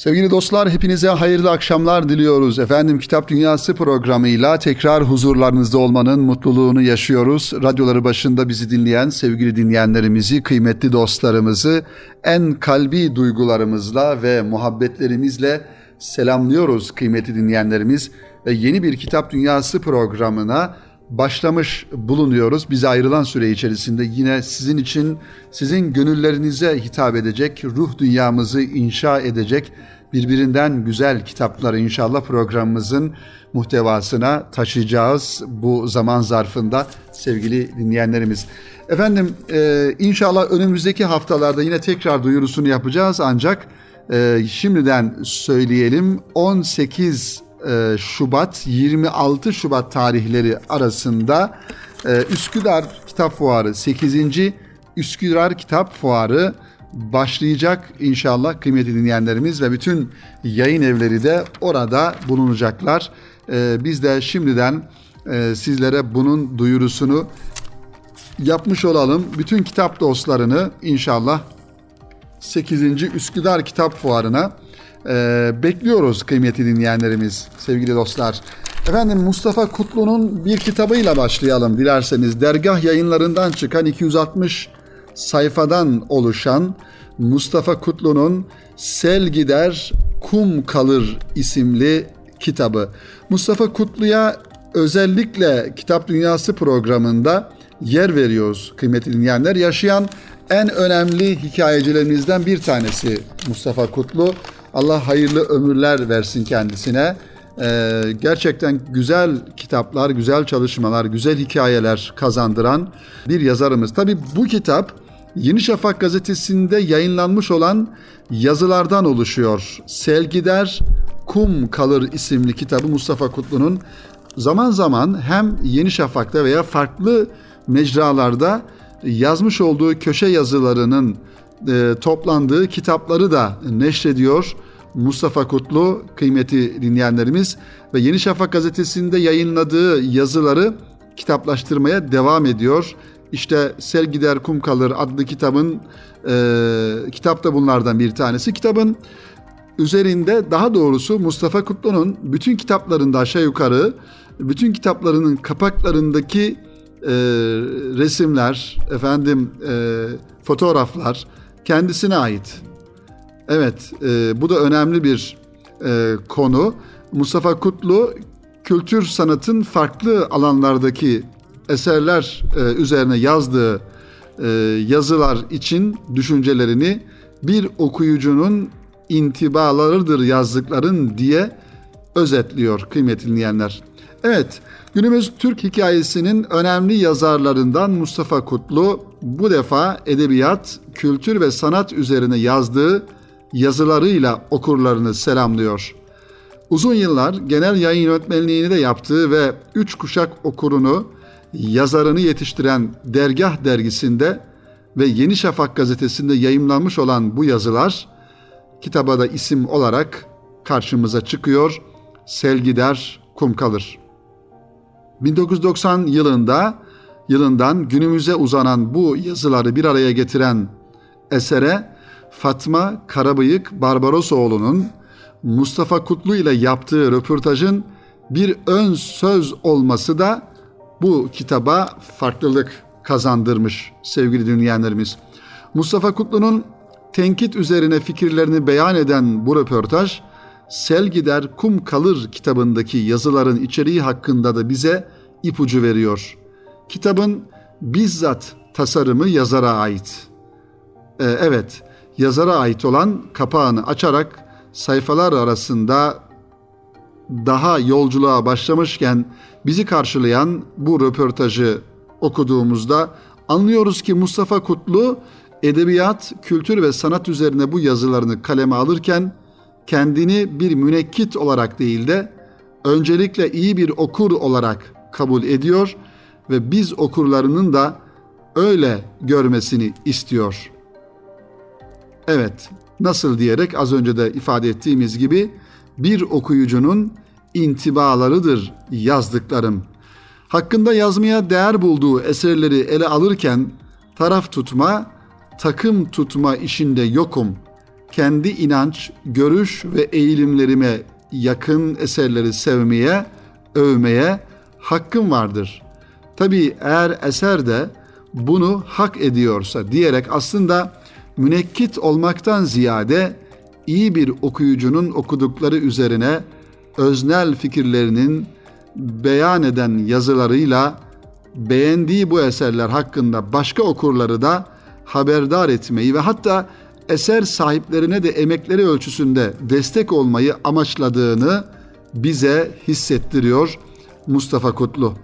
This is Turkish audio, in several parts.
Sevgili dostlar hepinize hayırlı akşamlar diliyoruz. Efendim Kitap Dünyası programıyla tekrar huzurlarınızda olmanın mutluluğunu yaşıyoruz. Radyoları başında bizi dinleyen sevgili dinleyenlerimizi, kıymetli dostlarımızı en kalbi duygularımızla ve muhabbetlerimizle selamlıyoruz kıymetli dinleyenlerimiz. Ve yeni bir Kitap Dünyası programına başlamış bulunuyoruz. Bize ayrılan süre içerisinde yine sizin için, sizin gönüllerinize hitap edecek, ruh dünyamızı inşa edecek birbirinden güzel kitapları inşallah programımızın muhtevasına taşıyacağız bu zaman zarfında sevgili dinleyenlerimiz. Efendim e, inşallah önümüzdeki haftalarda yine tekrar duyurusunu yapacağız ancak e, şimdiden söyleyelim 18 e, Şubat 26 Şubat tarihleri arasında e, Üsküdar Kitap Fuarı 8. Üsküdar Kitap Fuarı başlayacak inşallah kıymetli dinleyenlerimiz ve bütün yayın evleri de orada bulunacaklar. E, biz de şimdiden sizlere bunun duyurusunu yapmış olalım. Bütün kitap dostlarını inşallah 8. Üsküdar Kitap Fuarı'na ee, bekliyoruz kıymetli dinleyenlerimiz, sevgili dostlar. Efendim Mustafa Kutlu'nun bir kitabıyla başlayalım dilerseniz. Dergah yayınlarından çıkan 260 sayfadan oluşan Mustafa Kutlu'nun Sel Gider Kum Kalır isimli kitabı. Mustafa Kutlu'ya özellikle Kitap Dünyası programında yer veriyoruz kıymetli dinleyenler. Yaşayan en önemli hikayecilerimizden bir tanesi Mustafa Kutlu. Allah hayırlı ömürler versin kendisine. Ee, gerçekten güzel kitaplar, güzel çalışmalar, güzel hikayeler kazandıran bir yazarımız. Tabi bu kitap Yeni Şafak gazetesinde yayınlanmış olan yazılardan oluşuyor. Selgider Kum Kalır isimli kitabı Mustafa Kutlu'nun zaman zaman hem Yeni Şafak'ta veya farklı mecralarda yazmış olduğu köşe yazılarının e, toplandığı kitapları da neşrediyor. Mustafa Kutlu kıymeti dinleyenlerimiz ve Yeni Şafak gazetesinde yayınladığı yazıları kitaplaştırmaya devam ediyor. İşte Sel Gider Kum Kalır adlı kitabın e, kitap da bunlardan bir tanesi. Kitabın üzerinde daha doğrusu Mustafa Kutlu'nun bütün kitaplarında aşağı yukarı bütün kitaplarının kapaklarındaki e, resimler, efendim e, fotoğraflar, kendisine ait. Evet, e, bu da önemli bir e, konu. Mustafa Kutlu kültür sanatın farklı alanlardaki eserler e, üzerine yazdığı e, yazılar için düşüncelerini bir okuyucunun intibalarıdır yazdıkların diye özetliyor kıymetli dinleyenler. Evet, günümüz Türk hikayesinin önemli yazarlarından Mustafa Kutlu bu defa edebiyat, kültür ve sanat üzerine yazdığı yazılarıyla okurlarını selamlıyor. Uzun yıllar genel yayın yönetmenliğini de yaptığı ve üç kuşak okurunu, yazarını yetiştiren Dergah dergisinde ve Yeni Şafak gazetesinde yayımlanmış olan bu yazılar kitaba da isim olarak karşımıza çıkıyor. Selgider kum kalır. 1990 yılında yılından günümüze uzanan bu yazıları bir araya getiren esere Fatma Karabıyık Barbarosoğlu'nun Mustafa Kutlu ile yaptığı röportajın bir ön söz olması da bu kitaba farklılık kazandırmış sevgili dinleyenlerimiz. Mustafa Kutlu'nun tenkit üzerine fikirlerini beyan eden bu röportaj Sel Gider Kum Kalır kitabındaki yazıların içeriği hakkında da bize ipucu veriyor. Kitabın bizzat tasarımı yazara ait. Ee, evet, yazara ait olan kapağını açarak sayfalar arasında daha yolculuğa başlamışken bizi karşılayan bu röportajı okuduğumuzda anlıyoruz ki Mustafa Kutlu edebiyat, kültür ve sanat üzerine bu yazılarını kaleme alırken kendini bir münekkit olarak değil de öncelikle iyi bir okur olarak kabul ediyor ve biz okurlarının da öyle görmesini istiyor. Evet, nasıl diyerek az önce de ifade ettiğimiz gibi bir okuyucunun intibalarıdır yazdıklarım. Hakkında yazmaya değer bulduğu eserleri ele alırken taraf tutma, takım tutma işinde yokum. Kendi inanç, görüş ve eğilimlerime yakın eserleri sevmeye, övmeye hakkım vardır. Tabii eğer eser de bunu hak ediyorsa diyerek aslında münekkit olmaktan ziyade iyi bir okuyucunun okudukları üzerine öznel fikirlerinin beyan eden yazılarıyla beğendiği bu eserler hakkında başka okurları da haberdar etmeyi ve hatta eser sahiplerine de emekleri ölçüsünde destek olmayı amaçladığını bize hissettiriyor Mustafa Kutlu.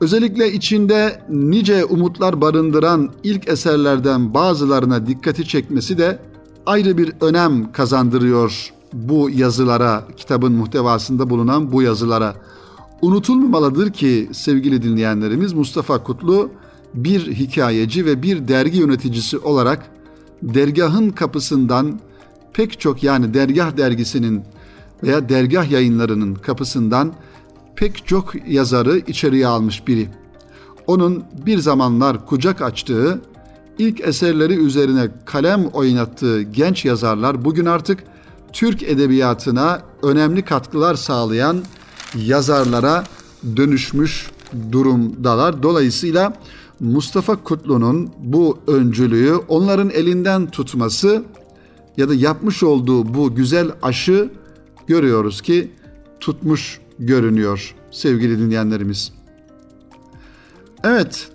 Özellikle içinde nice umutlar barındıran ilk eserlerden bazılarına dikkati çekmesi de ayrı bir önem kazandırıyor bu yazılara, kitabın muhtevasında bulunan bu yazılara. Unutulmamalıdır ki sevgili dinleyenlerimiz Mustafa Kutlu bir hikayeci ve bir dergi yöneticisi olarak dergahın kapısından pek çok yani dergah dergisinin veya dergah yayınlarının kapısından pek çok yazarı içeriye almış biri. Onun bir zamanlar kucak açtığı, ilk eserleri üzerine kalem oynattığı genç yazarlar bugün artık Türk edebiyatına önemli katkılar sağlayan yazarlara dönüşmüş durumdalar. Dolayısıyla Mustafa Kutlu'nun bu öncülüğü onların elinden tutması ya da yapmış olduğu bu güzel aşı görüyoruz ki tutmuş görünüyor sevgili dinleyenlerimiz. Evet,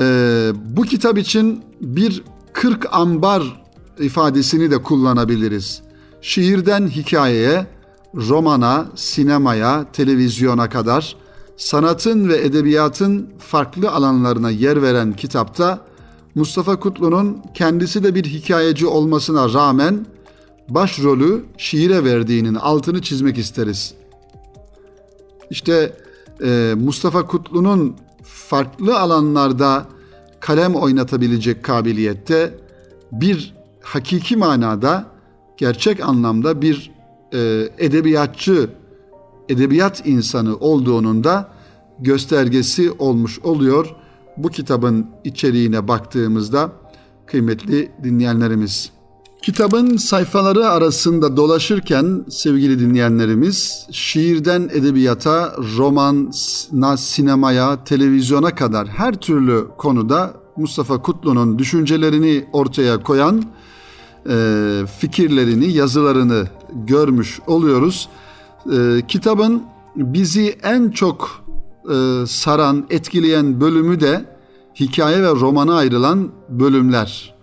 e, bu kitap için bir 40 ambar ifadesini de kullanabiliriz. Şiirden hikayeye, romana, sinemaya, televizyona kadar sanatın ve edebiyatın farklı alanlarına yer veren kitapta Mustafa Kutlu'nun kendisi de bir hikayeci olmasına rağmen başrolü şiire verdiğinin altını çizmek isteriz. İşte e, Mustafa Kutlu'nun farklı alanlarda kalem oynatabilecek kabiliyette bir hakiki manada gerçek anlamda bir e, edebiyatçı, edebiyat insanı olduğunun da göstergesi olmuş oluyor. Bu kitabın içeriğine baktığımızda kıymetli dinleyenlerimiz. Kitabın sayfaları arasında dolaşırken sevgili dinleyenlerimiz şiirden edebiyata, romana, sinemaya, televizyona kadar her türlü konuda Mustafa Kutlu'nun düşüncelerini ortaya koyan e, fikirlerini, yazılarını görmüş oluyoruz. E, kitabın bizi en çok e, saran, etkileyen bölümü de hikaye ve romana ayrılan bölümler.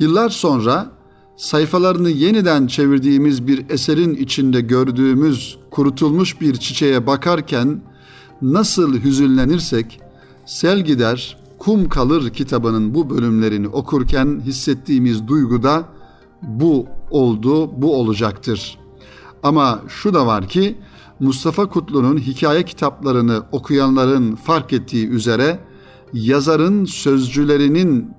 Yıllar sonra sayfalarını yeniden çevirdiğimiz bir eserin içinde gördüğümüz kurutulmuş bir çiçeğe bakarken nasıl hüzünlenirsek sel gider, kum kalır kitabının bu bölümlerini okurken hissettiğimiz duygu da bu oldu, bu olacaktır. Ama şu da var ki Mustafa Kutlu'nun hikaye kitaplarını okuyanların fark ettiği üzere yazarın sözcülerinin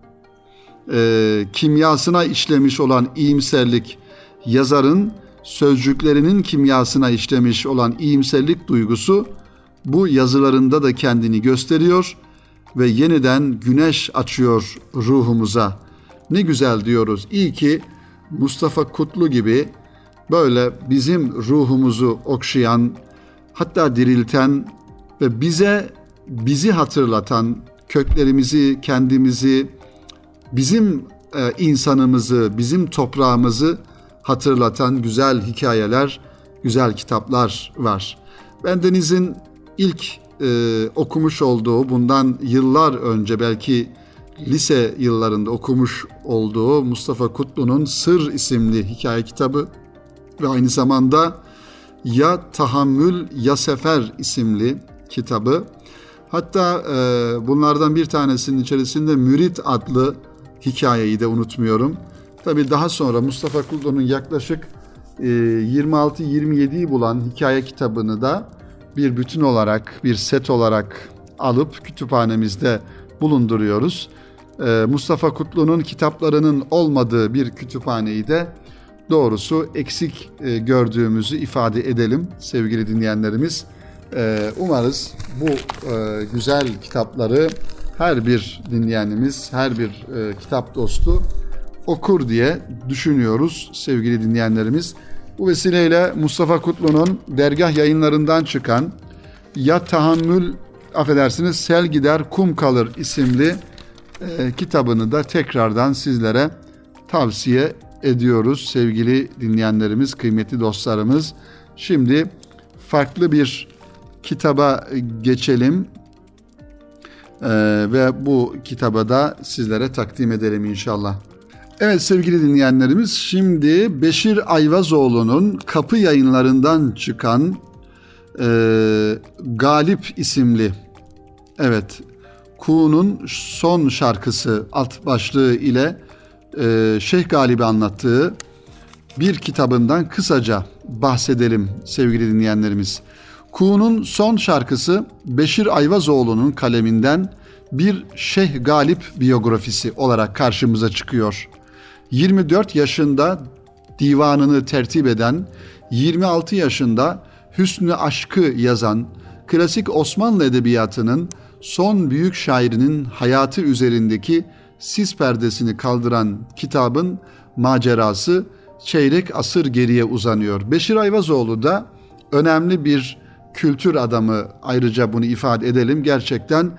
e, kimyasına işlemiş olan iyimserlik, yazarın sözcüklerinin kimyasına işlemiş olan iyimserlik duygusu bu yazılarında da kendini gösteriyor ve yeniden güneş açıyor ruhumuza. Ne güzel diyoruz. İyi ki Mustafa Kutlu gibi böyle bizim ruhumuzu okşayan, hatta dirilten ve bize bizi hatırlatan, köklerimizi, kendimizi, bizim e, insanımızı, bizim toprağımızı hatırlatan güzel hikayeler, güzel kitaplar var. Ben Deniz'in ilk e, okumuş olduğu bundan yıllar önce belki lise yıllarında okumuş olduğu Mustafa Kutlu'nun Sır isimli hikaye kitabı ve aynı zamanda Ya Tahammül Ya Sefer isimli kitabı. Hatta e, bunlardan bir tanesinin içerisinde Mürit adlı hikayeyi de unutmuyorum. Tabi daha sonra Mustafa Kutlu'nun yaklaşık e, 26-27'yi bulan hikaye kitabını da bir bütün olarak, bir set olarak alıp kütüphanemizde bulunduruyoruz. Ee, Mustafa Kutlu'nun kitaplarının olmadığı bir kütüphaneyi de doğrusu eksik e, gördüğümüzü ifade edelim sevgili dinleyenlerimiz. Ee, umarız bu e, güzel kitapları her bir dinleyenimiz, her bir e, kitap dostu okur diye düşünüyoruz sevgili dinleyenlerimiz. Bu vesileyle Mustafa Kutlu'nun dergah yayınlarından çıkan Ya Tahammül affedersiniz Sel Gider Kum Kalır isimli e, kitabını da tekrardan sizlere tavsiye ediyoruz sevgili dinleyenlerimiz, kıymetli dostlarımız. Şimdi farklı bir kitaba geçelim ee, ve bu kitaba da sizlere takdim edelim inşallah. Evet sevgili dinleyenlerimiz şimdi Beşir Ayvazoğlu'nun kapı yayınlarından çıkan e, Galip isimli evet Kuğu'nun son şarkısı alt başlığı ile e, Şeyh Galip'i anlattığı bir kitabından kısaca bahsedelim sevgili dinleyenlerimiz. Kuğu'nun son şarkısı Beşir Ayvazoğlu'nun kaleminden bir Şeyh Galip biyografisi olarak karşımıza çıkıyor. 24 yaşında divanını tertip eden, 26 yaşında Hüsnü Aşkı yazan, klasik Osmanlı edebiyatının son büyük şairinin hayatı üzerindeki sis perdesini kaldıran kitabın macerası çeyrek asır geriye uzanıyor. Beşir Ayvazoğlu da önemli bir kültür adamı ayrıca bunu ifade edelim. Gerçekten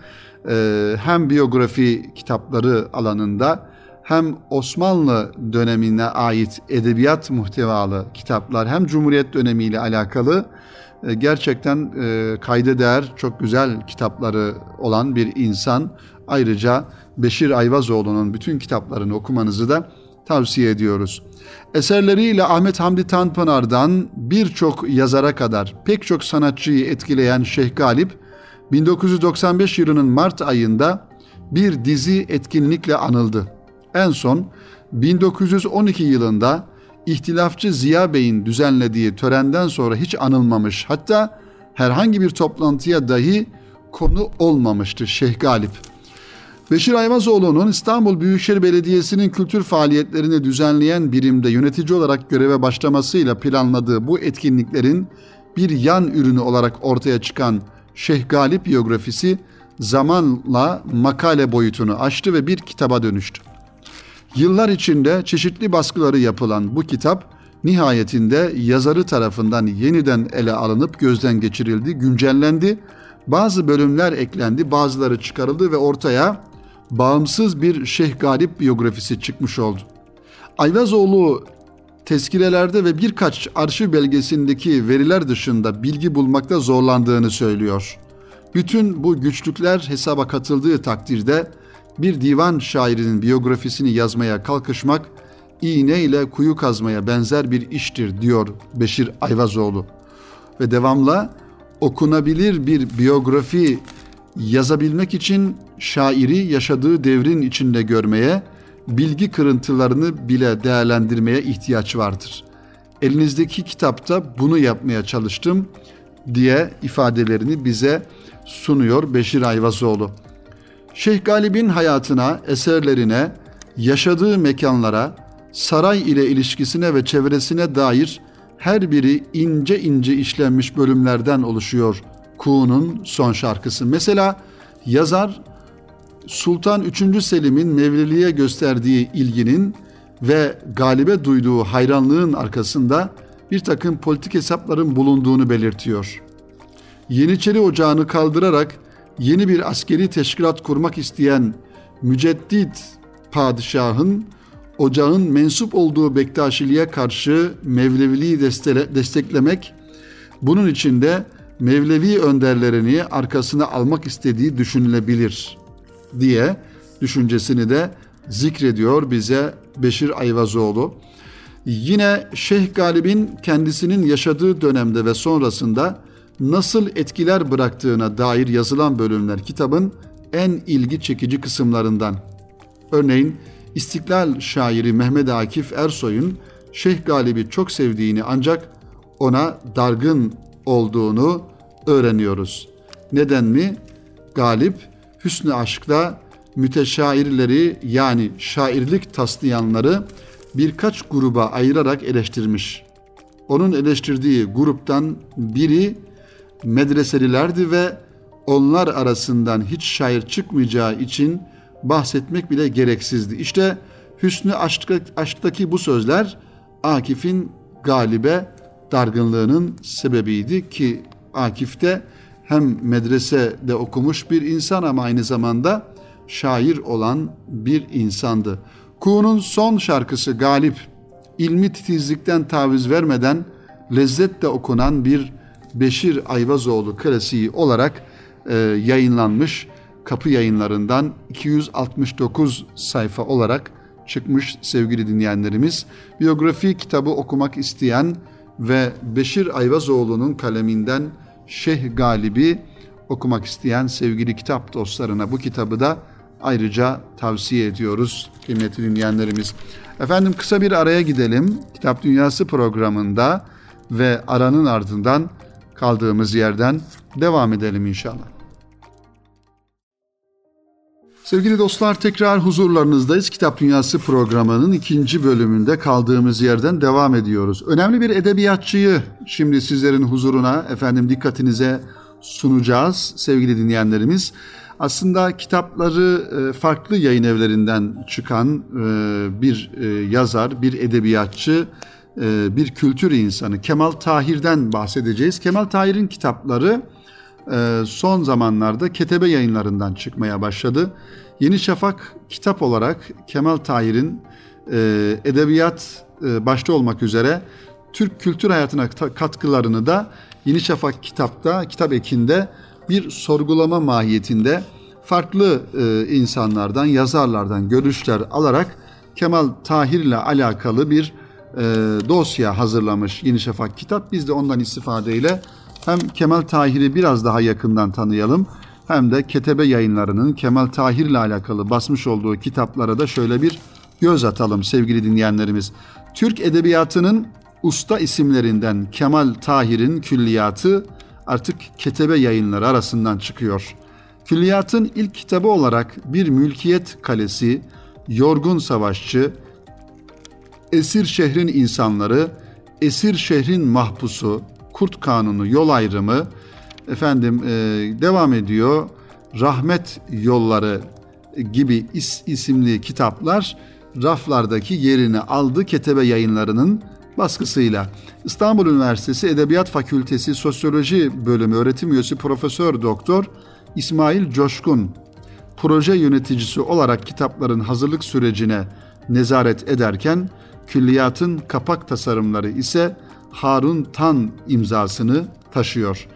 e, hem biyografi kitapları alanında hem Osmanlı dönemine ait edebiyat muhtevalı kitaplar hem Cumhuriyet dönemiyle alakalı gerçekten e, kayda değer çok güzel kitapları olan bir insan. Ayrıca Beşir Ayvazoğlu'nun bütün kitaplarını okumanızı da tavsiye ediyoruz. Eserleriyle Ahmet Hamdi Tanpınar'dan birçok yazara kadar pek çok sanatçıyı etkileyen Şeyh Galip, 1995 yılının Mart ayında bir dizi etkinlikle anıldı. En son 1912 yılında İhtilafçı Ziya Bey'in düzenlediği törenden sonra hiç anılmamış hatta herhangi bir toplantıya dahi konu olmamıştı Şeyh Galip. Beşir Ayvazoğlu'nun İstanbul Büyükşehir Belediyesi'nin kültür faaliyetlerini düzenleyen birimde yönetici olarak göreve başlamasıyla planladığı bu etkinliklerin bir yan ürünü olarak ortaya çıkan Şeyh Galip biyografisi zamanla makale boyutunu aştı ve bir kitaba dönüştü. Yıllar içinde çeşitli baskıları yapılan bu kitap nihayetinde yazarı tarafından yeniden ele alınıp gözden geçirildi, güncellendi. Bazı bölümler eklendi, bazıları çıkarıldı ve ortaya bağımsız bir Şeyh Galip biyografisi çıkmış oldu. Ayvazoğlu tezkirelerde ve birkaç arşiv belgesindeki veriler dışında bilgi bulmakta zorlandığını söylüyor. Bütün bu güçlükler hesaba katıldığı takdirde bir divan şairinin biyografisini yazmaya kalkışmak iğne ile kuyu kazmaya benzer bir iştir diyor Beşir Ayvazoğlu. Ve devamla okunabilir bir biyografi yazabilmek için şairi yaşadığı devrin içinde görmeye, bilgi kırıntılarını bile değerlendirmeye ihtiyaç vardır. Elinizdeki kitapta bunu yapmaya çalıştım diye ifadelerini bize sunuyor Beşir Ayvazoğlu. Şeyh Galip'in hayatına, eserlerine, yaşadığı mekanlara, saray ile ilişkisine ve çevresine dair her biri ince ince işlenmiş bölümlerden oluşuyor Kuğu'nun son şarkısı. Mesela yazar Sultan 3. Selim'in Mevliliğe gösterdiği ilginin ve galibe duyduğu hayranlığın arkasında bir takım politik hesapların bulunduğunu belirtiyor. Yeniçeri Ocağı'nı kaldırarak yeni bir askeri teşkilat kurmak isteyen müceddit padişahın ocağın mensup olduğu Bektaşiliğe karşı Mevleviliği desteklemek, bunun için de Mevlevi önderlerini arkasına almak istediği düşünülebilir diye düşüncesini de zikrediyor bize Beşir Ayvazoğlu. Yine Şeyh Galip'in kendisinin yaşadığı dönemde ve sonrasında nasıl etkiler bıraktığına dair yazılan bölümler kitabın en ilgi çekici kısımlarından. Örneğin İstiklal şairi Mehmet Akif Ersoy'un Şeyh Galip'i çok sevdiğini ancak ona dargın olduğunu öğreniyoruz. Neden mi? Galip hüsnü aşkta müteşairleri yani şairlik taslayanları birkaç gruba ayırarak eleştirmiş. Onun eleştirdiği gruptan biri medreselilerdi ve onlar arasından hiç şair çıkmayacağı için bahsetmek bile gereksizdi. İşte Hüsnü aşktaki bu sözler Akif'in galibe dargınlığının sebebiydi ki Akif de hem medresede okumuş bir insan ama aynı zamanda şair olan bir insandı. Kuğu'nun son şarkısı Galip, ilmi titizlikten taviz vermeden lezzetle okunan bir Beşir Ayvazoğlu klasiği olarak e, yayınlanmış. Kapı yayınlarından 269 sayfa olarak çıkmış sevgili dinleyenlerimiz. Biyografi kitabı okumak isteyen ve Beşir Ayvazoğlu'nun kaleminden Şeyh Galibi okumak isteyen sevgili kitap dostlarına bu kitabı da ayrıca tavsiye ediyoruz kıymetli dinleyenlerimiz. Efendim kısa bir araya gidelim. Kitap Dünyası programında ve aranın ardından kaldığımız yerden devam edelim inşallah. Sevgili dostlar tekrar huzurlarınızdayız. Kitap Dünyası programının ikinci bölümünde kaldığımız yerden devam ediyoruz. Önemli bir edebiyatçıyı şimdi sizlerin huzuruna efendim dikkatinize sunacağız sevgili dinleyenlerimiz. Aslında kitapları e, farklı yayın evlerinden çıkan e, bir e, yazar, bir edebiyatçı, bir kültür insanı Kemal Tahir'den bahsedeceğiz. Kemal Tahir'in kitapları son zamanlarda Ketebe yayınlarından çıkmaya başladı. Yeni Şafak kitap olarak Kemal Tahir'in edebiyat başta olmak üzere Türk kültür hayatına katkılarını da Yeni Şafak kitapta, kitap ekinde bir sorgulama mahiyetinde farklı e, insanlardan, yazarlardan görüşler alarak Kemal Tahir ile alakalı bir e, dosya hazırlamış Yeni Şafak kitap. Biz de ondan istifadeyle hem Kemal Tahir'i biraz daha yakından tanıyalım hem de Ketebe yayınlarının Kemal Tahir ile alakalı basmış olduğu kitaplara da şöyle bir göz atalım sevgili dinleyenlerimiz. Türk edebiyatının usta isimlerinden Kemal Tahir'in külliyatı artık Ketebe yayınları arasından çıkıyor. Külliyatın ilk kitabı olarak bir mülkiyet kalesi, yorgun savaşçı, esir şehrin insanları, esir şehrin mahpusu, kurt kanunu, yol ayrımı, efendim e, devam ediyor. Rahmet yolları gibi is, isimli kitaplar raflardaki yerini aldı Ketebe yayınlarının baskısıyla. İstanbul Üniversitesi Edebiyat Fakültesi Sosyoloji Bölümü öğretim üyesi Profesör Doktor İsmail Coşkun proje yöneticisi olarak kitapların hazırlık sürecine nezaret ederken külliyatın kapak tasarımları ise Harun Tan imzasını taşıyor.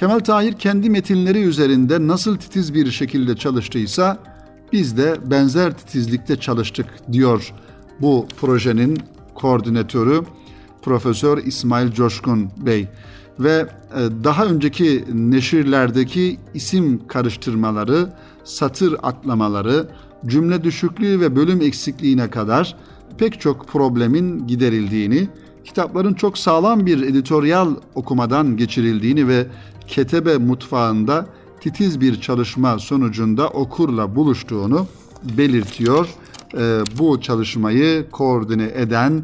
Kemal Tahir kendi metinleri üzerinde nasıl titiz bir şekilde çalıştıysa biz de benzer titizlikte çalıştık diyor bu projenin koordinatörü Profesör İsmail Coşkun Bey ve e, daha önceki neşirlerdeki isim karıştırmaları, satır atlamaları, cümle düşüklüğü ve bölüm eksikliğine kadar pek çok problemin giderildiğini, kitapların çok sağlam bir editoryal okumadan geçirildiğini ve Ketebe mutfağında titiz bir çalışma sonucunda okurla buluştuğunu belirtiyor. E, bu çalışmayı koordine eden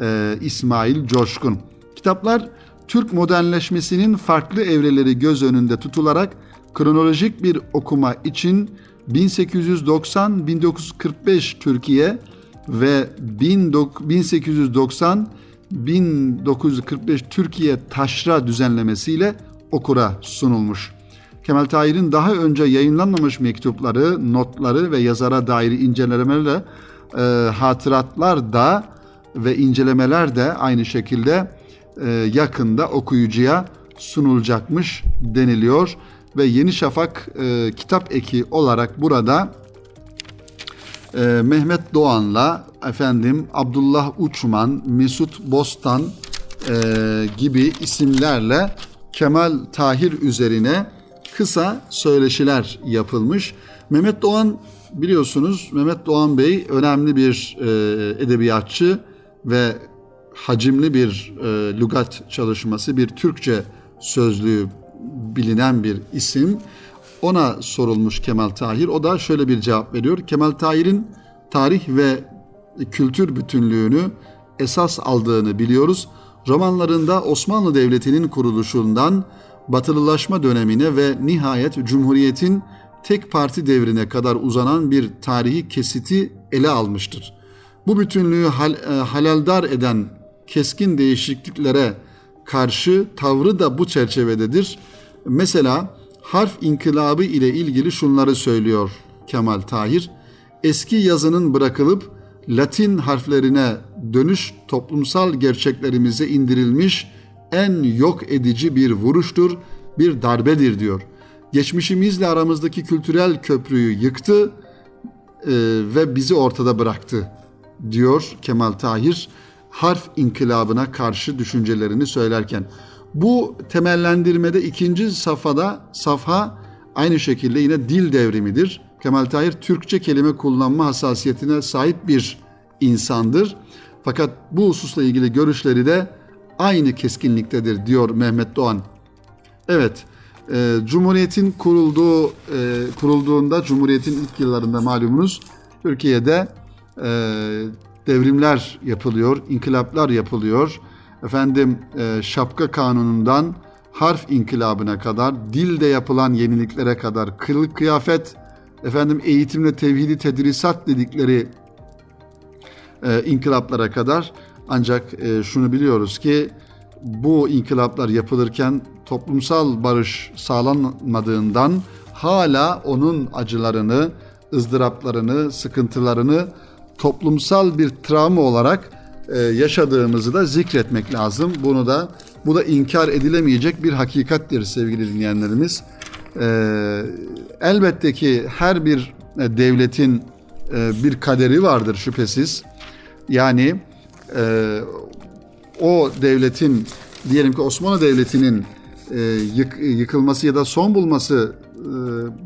e, İsmail Coşkun. Kitaplar Türk modernleşmesinin farklı evreleri göz önünde tutularak kronolojik bir okuma için 1890-1945 Türkiye ve 1890-1945 Türkiye taşra düzenlemesiyle okura sunulmuş. Kemal Tahir'in daha önce yayınlanmamış mektupları, notları ve yazara dair incelemelerle e, hatıratlar da ve incelemeler de aynı şekilde e, yakında okuyucuya sunulacakmış deniliyor ve Yeni Şafak e, kitap eki olarak burada e, Mehmet Doğan'la efendim Abdullah Uçman, Mesut Bostan e, gibi isimlerle Kemal Tahir üzerine kısa söyleşiler yapılmış. Mehmet Doğan biliyorsunuz Mehmet Doğan Bey önemli bir e, edebiyatçı ve hacimli bir e, lügat çalışması, bir Türkçe sözlüğü bilinen bir isim. Ona sorulmuş Kemal Tahir. O da şöyle bir cevap veriyor. Kemal Tahir'in tarih ve kültür bütünlüğünü esas aldığını biliyoruz. Romanlarında Osmanlı Devleti'nin kuruluşundan batılılaşma dönemine ve nihayet Cumhuriyet'in tek parti devrine kadar uzanan bir tarihi kesiti ele almıştır. Bu bütünlüğü hal, e, halaldar eden keskin değişikliklere karşı tavrı da bu çerçevededir. Mesela harf inkılabı ile ilgili şunları söylüyor Kemal Tahir. Eski yazının bırakılıp Latin harflerine dönüş toplumsal gerçeklerimize indirilmiş en yok edici bir vuruştur, bir darbedir diyor. Geçmişimizle aramızdaki kültürel köprüyü yıktı e, ve bizi ortada bıraktı diyor Kemal Tahir harf inkılabına karşı düşüncelerini söylerken. Bu temellendirmede ikinci safhada safha aynı şekilde yine dil devrimidir. Kemal Tahir Türkçe kelime kullanma hassasiyetine sahip bir insandır. Fakat bu hususla ilgili görüşleri de aynı keskinliktedir diyor Mehmet Doğan. Evet, e, Cumhuriyet'in kurulduğu e, kurulduğunda Cumhuriyet'in ilk yıllarında malumunuz Türkiye'de e, devrimler yapılıyor, inkılaplar yapılıyor. Efendim e, şapka kanunundan harf inkılabına kadar, dilde yapılan yeniliklere kadar, kılık kıyafet, efendim eğitimle tevhidi tedrisat dedikleri e, inkılaplara kadar. Ancak e, şunu biliyoruz ki bu inkılaplar yapılırken toplumsal barış sağlanmadığından hala onun acılarını, ızdıraplarını, sıkıntılarını toplumsal bir travma olarak yaşadığımızı da zikretmek lazım. Bunu da bu da inkar edilemeyecek bir hakikattir sevgili dinleyenlerimiz. E, elbette ki her bir e, devletin e, bir kaderi vardır şüphesiz. Yani e, o devletin diyelim ki Osmanlı Devleti'nin e, yık, yıkılması ya da son bulması e,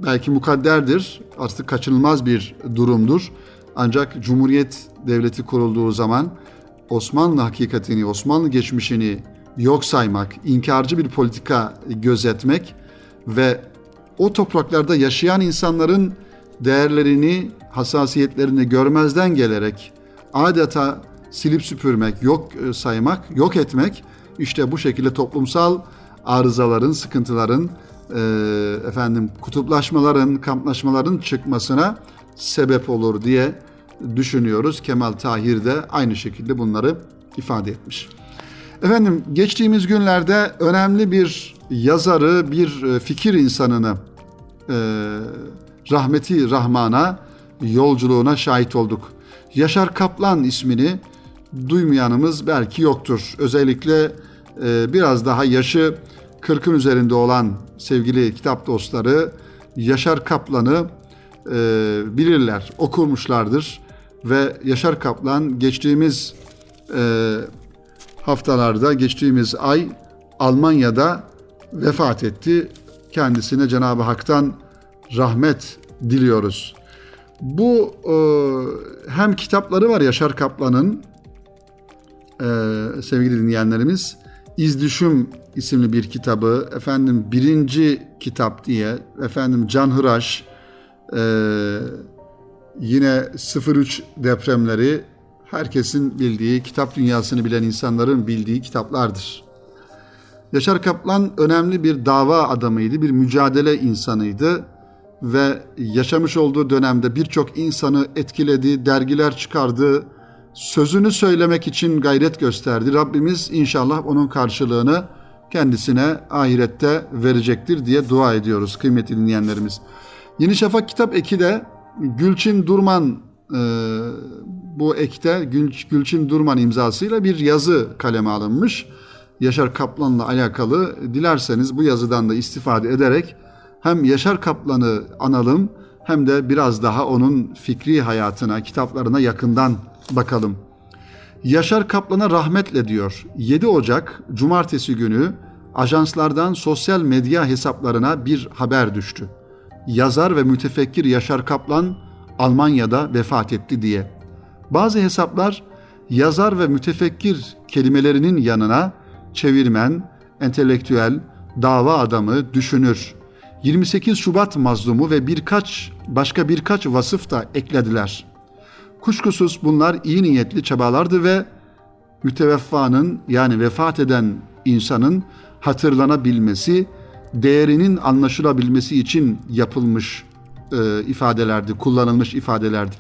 belki mukadderdir. Artık kaçınılmaz bir durumdur. Ancak Cumhuriyet Devleti kurulduğu zaman Osmanlı hakikatini, Osmanlı geçmişini yok saymak, inkarcı bir politika gözetmek ve o topraklarda yaşayan insanların değerlerini, hassasiyetlerini görmezden gelerek adeta silip süpürmek, yok e, saymak, yok etmek işte bu şekilde toplumsal arızaların, sıkıntıların, e, efendim kutuplaşmaların, kamplaşmaların çıkmasına sebep olur diye düşünüyoruz. Kemal Tahir de aynı şekilde bunları ifade etmiş. Efendim geçtiğimiz günlerde önemli bir yazarı, bir e, fikir insanını e, rahmeti Rahman'a yolculuğuna şahit olduk. Yaşar Kaplan ismini duymayanımız belki yoktur. Özellikle e, biraz daha yaşı 40'ın üzerinde olan sevgili kitap dostları Yaşar Kaplan'ı e, bilirler, okurmuşlardır ve Yaşar Kaplan geçtiğimiz e, haftalarda, geçtiğimiz ay Almanya'da vefat etti. Kendisine Cenab-ı Hak'tan rahmet diliyoruz. Bu e, hem kitapları var Yaşar Kaplan'ın e, sevgili dinleyenlerimiz İzdüşüm isimli bir kitabı efendim birinci kitap diye efendim Can Hıraş e, yine 03 depremleri herkesin bildiği, kitap dünyasını bilen insanların bildiği kitaplardır. Yaşar Kaplan önemli bir dava adamıydı, bir mücadele insanıydı ve yaşamış olduğu dönemde birçok insanı etkiledi, dergiler çıkardı, sözünü söylemek için gayret gösterdi. Rabbimiz inşallah onun karşılığını kendisine ahirette verecektir diye dua ediyoruz kıymetli dinleyenlerimiz. Yeni Şafak kitap eki de Gülçin Durman e, bu ekte Gül, Gülçin Durman imzasıyla bir yazı kaleme alınmış. Yaşar Kaplan'la alakalı dilerseniz bu yazıdan da istifade ederek hem Yaşar Kaplan'ı analım hem de biraz daha onun fikri hayatına, kitaplarına yakından bakalım. Yaşar Kaplan'a rahmetle diyor. 7 Ocak Cumartesi günü ajanslardan sosyal medya hesaplarına bir haber düştü yazar ve mütefekkir Yaşar Kaplan Almanya'da vefat etti diye. Bazı hesaplar yazar ve mütefekkir kelimelerinin yanına çevirmen, entelektüel, dava adamı, düşünür, 28 Şubat mazlumu ve birkaç başka birkaç vasıf da eklediler. Kuşkusuz bunlar iyi niyetli çabalardı ve müteveffanın yani vefat eden insanın hatırlanabilmesi değerinin anlaşılabilmesi için yapılmış e, ifadelerdi, kullanılmış ifadelerdi.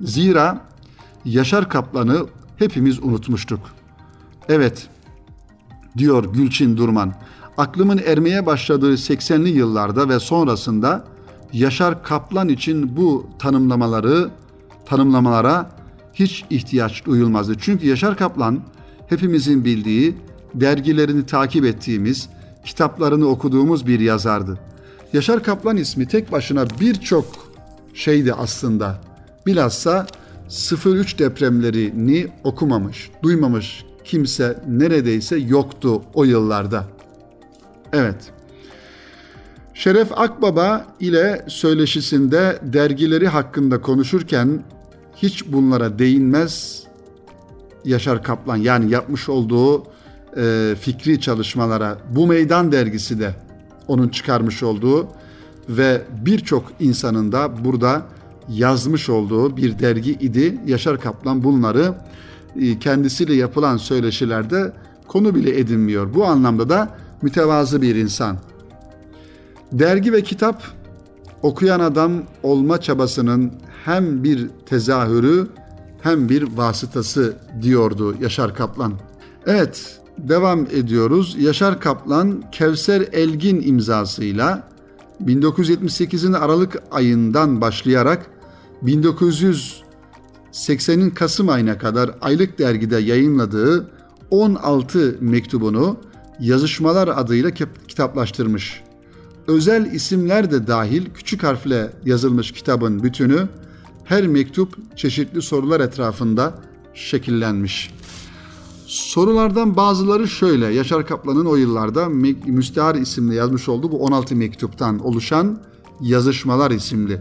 Zira Yaşar Kaplan'ı hepimiz unutmuştuk. Evet, diyor Gülçin Durman. Aklımın ermeye başladığı 80'li yıllarda ve sonrasında Yaşar Kaplan için bu tanımlamaları tanımlamalara hiç ihtiyaç duyulmazdı. Çünkü Yaşar Kaplan hepimizin bildiği, dergilerini takip ettiğimiz, kitaplarını okuduğumuz bir yazardı. Yaşar Kaplan ismi tek başına birçok şeydi aslında. Bilhassa 03 depremlerini okumamış, duymamış kimse neredeyse yoktu o yıllarda. Evet. Şeref Akbaba ile söyleşisinde dergileri hakkında konuşurken hiç bunlara değinmez Yaşar Kaplan yani yapmış olduğu e, fikri çalışmalara bu meydan dergisi de onun çıkarmış olduğu ve birçok insanın da burada yazmış olduğu bir dergi idi. Yaşar Kaplan bunları e, kendisiyle yapılan söyleşilerde konu bile edinmiyor. Bu anlamda da mütevazı bir insan. Dergi ve kitap okuyan adam olma çabasının hem bir tezahürü hem bir vasıtası diyordu Yaşar Kaplan. Evet, devam ediyoruz. Yaşar Kaplan Kevser Elgin imzasıyla 1978'in Aralık ayından başlayarak 1980'in Kasım ayına kadar aylık dergide yayınladığı 16 mektubunu yazışmalar adıyla kitaplaştırmış. Özel isimler de dahil küçük harfle yazılmış kitabın bütünü her mektup çeşitli sorular etrafında şekillenmiş. Sorulardan bazıları şöyle. Yaşar Kaplan'ın o yıllarda Müstehar isimli yazmış olduğu bu 16 mektuptan oluşan Yazışmalar isimli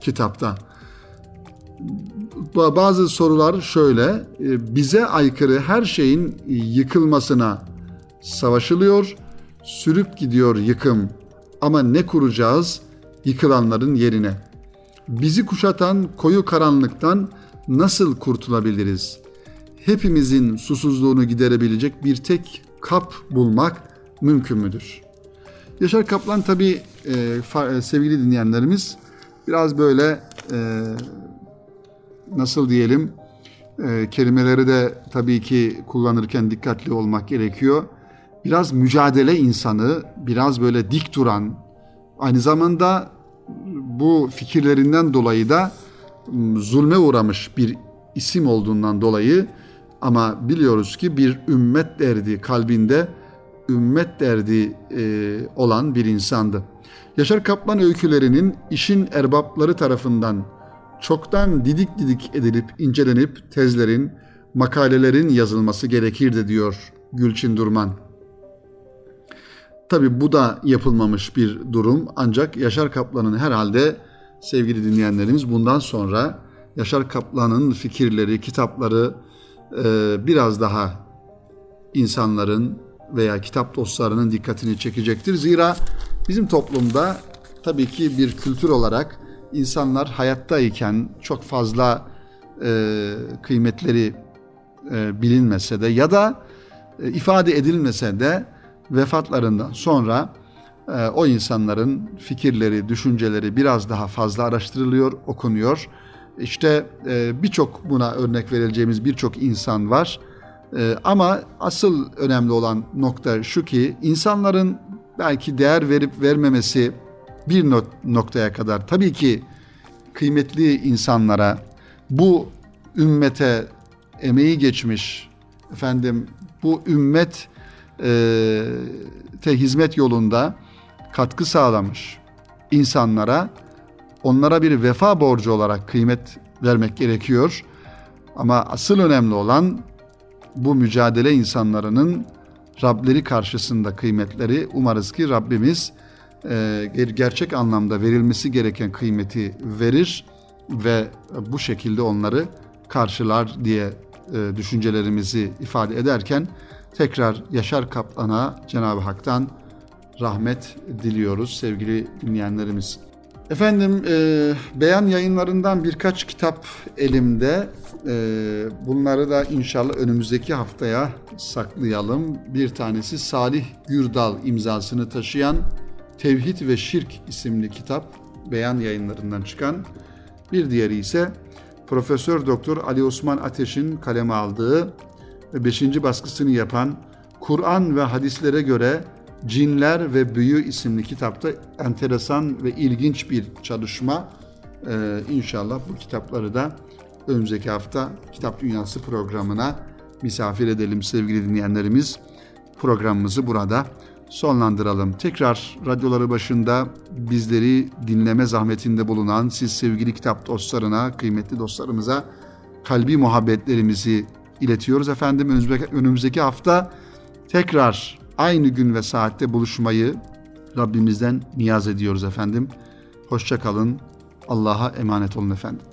kitapta. Bazı sorular şöyle. E, bize aykırı her şeyin yıkılmasına savaşılıyor, sürüp gidiyor yıkım. Ama ne kuracağız yıkılanların yerine? Bizi kuşatan koyu karanlıktan nasıl kurtulabiliriz? Hepimizin susuzluğunu giderebilecek bir tek kap bulmak mümkün müdür? Yaşar Kaplan tabii e, sevgili dinleyenlerimiz biraz böyle e, nasıl diyelim e, kelimeleri de tabii ki kullanırken dikkatli olmak gerekiyor. Biraz mücadele insanı, biraz böyle dik duran, aynı zamanda bu fikirlerinden dolayı da zulme uğramış bir isim olduğundan dolayı ama biliyoruz ki bir ümmet derdi kalbinde ümmet derdi e, olan bir insandı. Yaşar Kaplan öykülerinin işin erbapları tarafından çoktan didik didik edilip incelenip tezlerin, makalelerin yazılması gerekirdi diyor Gülçin Durman. Tabi bu da yapılmamış bir durum ancak Yaşar Kaplan'ın herhalde sevgili dinleyenlerimiz bundan sonra Yaşar Kaplan'ın fikirleri, kitapları biraz daha insanların veya kitap dostlarının dikkatini çekecektir. Zira bizim toplumda tabii ki bir kültür olarak insanlar hayattayken çok fazla e, kıymetleri e, bilinmese de ya da e, ifade edilmese de vefatlarından sonra e, o insanların fikirleri, düşünceleri biraz daha fazla araştırılıyor, okunuyor. İşte e, birçok buna örnek verileceğimiz birçok insan var. E, ama asıl önemli olan nokta şu ki insanların belki değer verip vermemesi bir noktaya kadar tabii ki kıymetli insanlara bu ümmete emeği geçmiş efendim bu ümmet e, te hizmet yolunda katkı sağlamış insanlara onlara bir vefa borcu olarak kıymet vermek gerekiyor. Ama asıl önemli olan bu mücadele insanlarının Rableri karşısında kıymetleri umarız ki Rabbimiz e, gerçek anlamda verilmesi gereken kıymeti verir ve bu şekilde onları karşılar diye e, düşüncelerimizi ifade ederken tekrar Yaşar Kaplan'a Cenab-ı Hak'tan rahmet diliyoruz sevgili dinleyenlerimiz. Efendim e, beyan yayınlarından birkaç kitap elimde. E, bunları da inşallah önümüzdeki haftaya saklayalım. Bir tanesi Salih Gürdal imzasını taşıyan Tevhid ve Şirk isimli kitap beyan yayınlarından çıkan. Bir diğeri ise Profesör Doktor Ali Osman Ateş'in kaleme aldığı ve 5. baskısını yapan Kur'an ve hadislere göre Cinler ve Büyü isimli kitapta enteresan ve ilginç bir çalışma. Ee, inşallah bu kitapları da önümüzdeki hafta Kitap Dünyası programına misafir edelim sevgili dinleyenlerimiz. Programımızı burada sonlandıralım. Tekrar radyoları başında bizleri dinleme zahmetinde bulunan siz sevgili kitap dostlarına, kıymetli dostlarımıza kalbi muhabbetlerimizi iletiyoruz efendim. Önümüzdeki, hafta tekrar aynı gün ve saatte buluşmayı Rabbimizden niyaz ediyoruz efendim. Hoşça kalın. Allah'a emanet olun efendim.